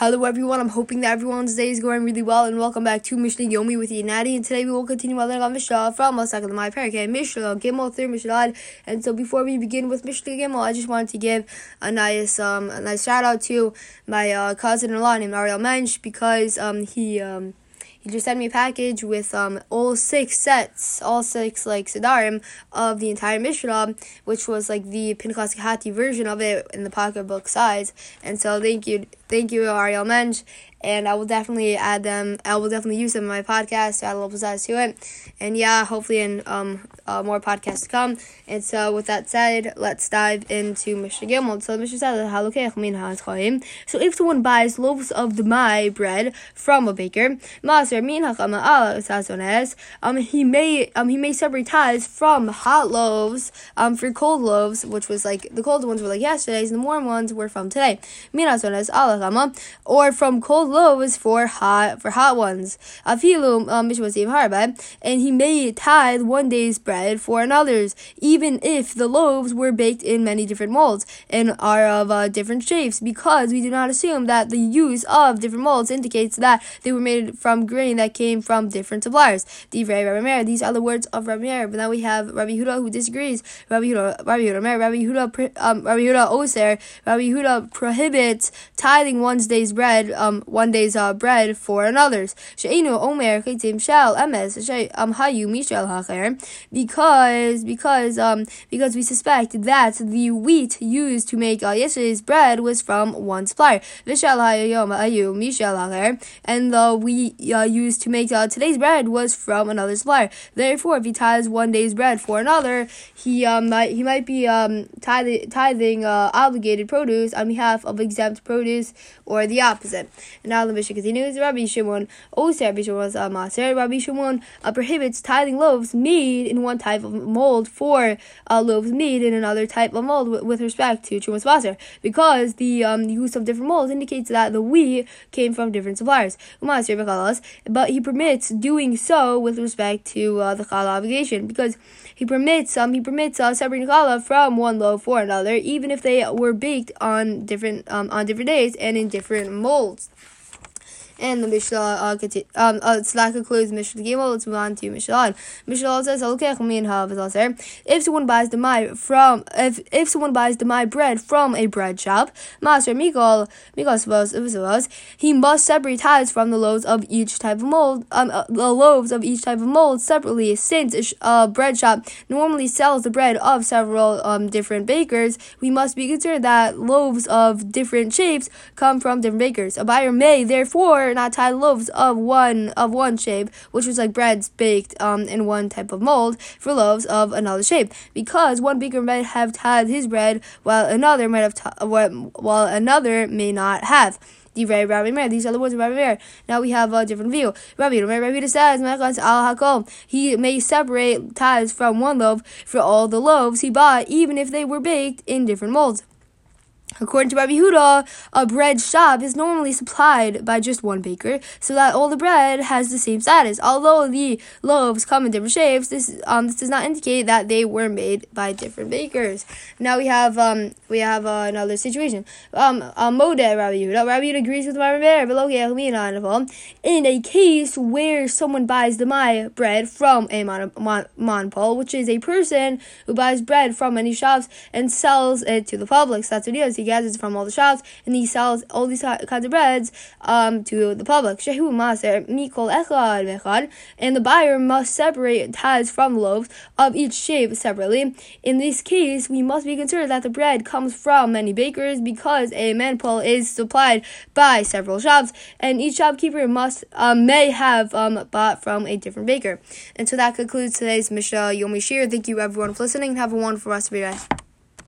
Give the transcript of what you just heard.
Hello everyone, I'm hoping that everyone's day is going really well and welcome back to Mishnah Yomi with Yanadi and today we will continue learning on Mishnah from of my parak Mishnah Gimel through Mishnah and so before we begin with Mishnah Gimel I just wanted to give a nice um a nice shout out to my uh, cousin-in-law named Ariel Mensch because um he um just sent me a package with um all six sets, all six like Sidarim of the entire Mishnah, which was like the Pinchas Kehati version of it in the pocketbook size. And so thank you, thank you, Ariel Mensch, and I will definitely add them. I will definitely use them in my podcast to add a little size to it. And yeah, hopefully in um uh, more podcasts to come. And so with that said, let's dive into Mishnah Gimel. So Mishnah says, So if someone buys loaves of demai bread from a baker, um he may um he may separate ties from hot loaves um for cold loaves, which was like the cold ones were like yesterday's, and the warm ones were from today. Or from cold loaves for hot for hot ones. Afilu um, and he may tithe one day's bread for another's, even if the loaves were baked in many different molds and are of uh, different shapes, because we do not assume that the use of different molds indicates that they were made from grain that came from different suppliers. These are the words of Rabbi Meir. But now we have Rabbi Yehuda who disagrees. Rabbi Yehuda, Rabbi Yehuda, Rabbi Yehuda, um, Rabbi Yehuda Oser, Rabbi Yehuda prohibits tithing one day's bread, um, one day's uh, bread for another's. Um because because um because we suspect that the wheat used to make uh, yesterday's bread was from one supplier. And the wheat uh, used to make uh, today's bread was from another supplier. Therefore, if he tithes one day's bread for another, he um might he might be um tithing, tithing uh, obligated produce on behalf of exempt produce or the opposite. Now the Mishnah continues. Rabbi Shimon, also Rabbi Shimon was a maser. Rabbi Shimon uh, prohibits tithing loaves made in one type of mold for uh, loaves made in another type of mold with, with respect to Chumas Maser, because the um, use of different molds indicates that the wheat came from different suppliers. But he permits doing so with respect to uh, the challah obligation, because he permits um he permits uh, separating challah from one loaf for another, even if they were baked on different um, on different days and in different molds. And the Mishnah uh, continue, um, uh, so that concludes Mishnah Gimel. Let's move on to Mishnah Mishnah says, If someone buys demai from, if if someone buys demai bread from a bread shop, Master Mikol, Mikol suppose, he must separate tithes from the loaves of each type of mold, um, uh, the loaves of each type of mold separately. Since a uh, bread shop normally sells the bread of several um different bakers, we must be concerned that loaves of different shapes come from different bakers. A buyer may therefore not tie loaves of one of one shape, which was like breads baked um in one type of mold, for loaves of another shape, because one baker might have tied his bread while another might have t- while another may not have. The rabbi Meir. These are the words of Rabbi Meir. Now we have a different view. Rabbi Meir, Rabbi says, al. He may separate tithes from one loaf for all the loaves he bought, even if they were baked in different molds. According to Rabbi Yehuda, a bread shop is normally supplied by just one baker, so that all the bread has the same status. Although the loaves come in different shapes, this um this does not indicate that they were made by different bakers. Now we have um we have uh, another situation. Um, uh, Mode Rabbi Yehuda. Rabbi Yehuda agrees with Rabbi Meir. In a case where someone buys demai bread from a mon- mon- monopole, which is a person who buys bread from many shops and sells it to the public, so that's what he does. He gathers from all the shops and he sells all these kinds of breads um, to the public. Shehu maser mikol and the buyer must separate tithes from loaves of each shape separately. In this case, we must be concerned that the bread comes from many bakers because a manpole is supplied by several shops, and each shopkeeper must um, may have um, bought from a different baker. And so that concludes today's Mishnah Yomi Shir. Thank you everyone for listening. Have a wonderful rest of your day.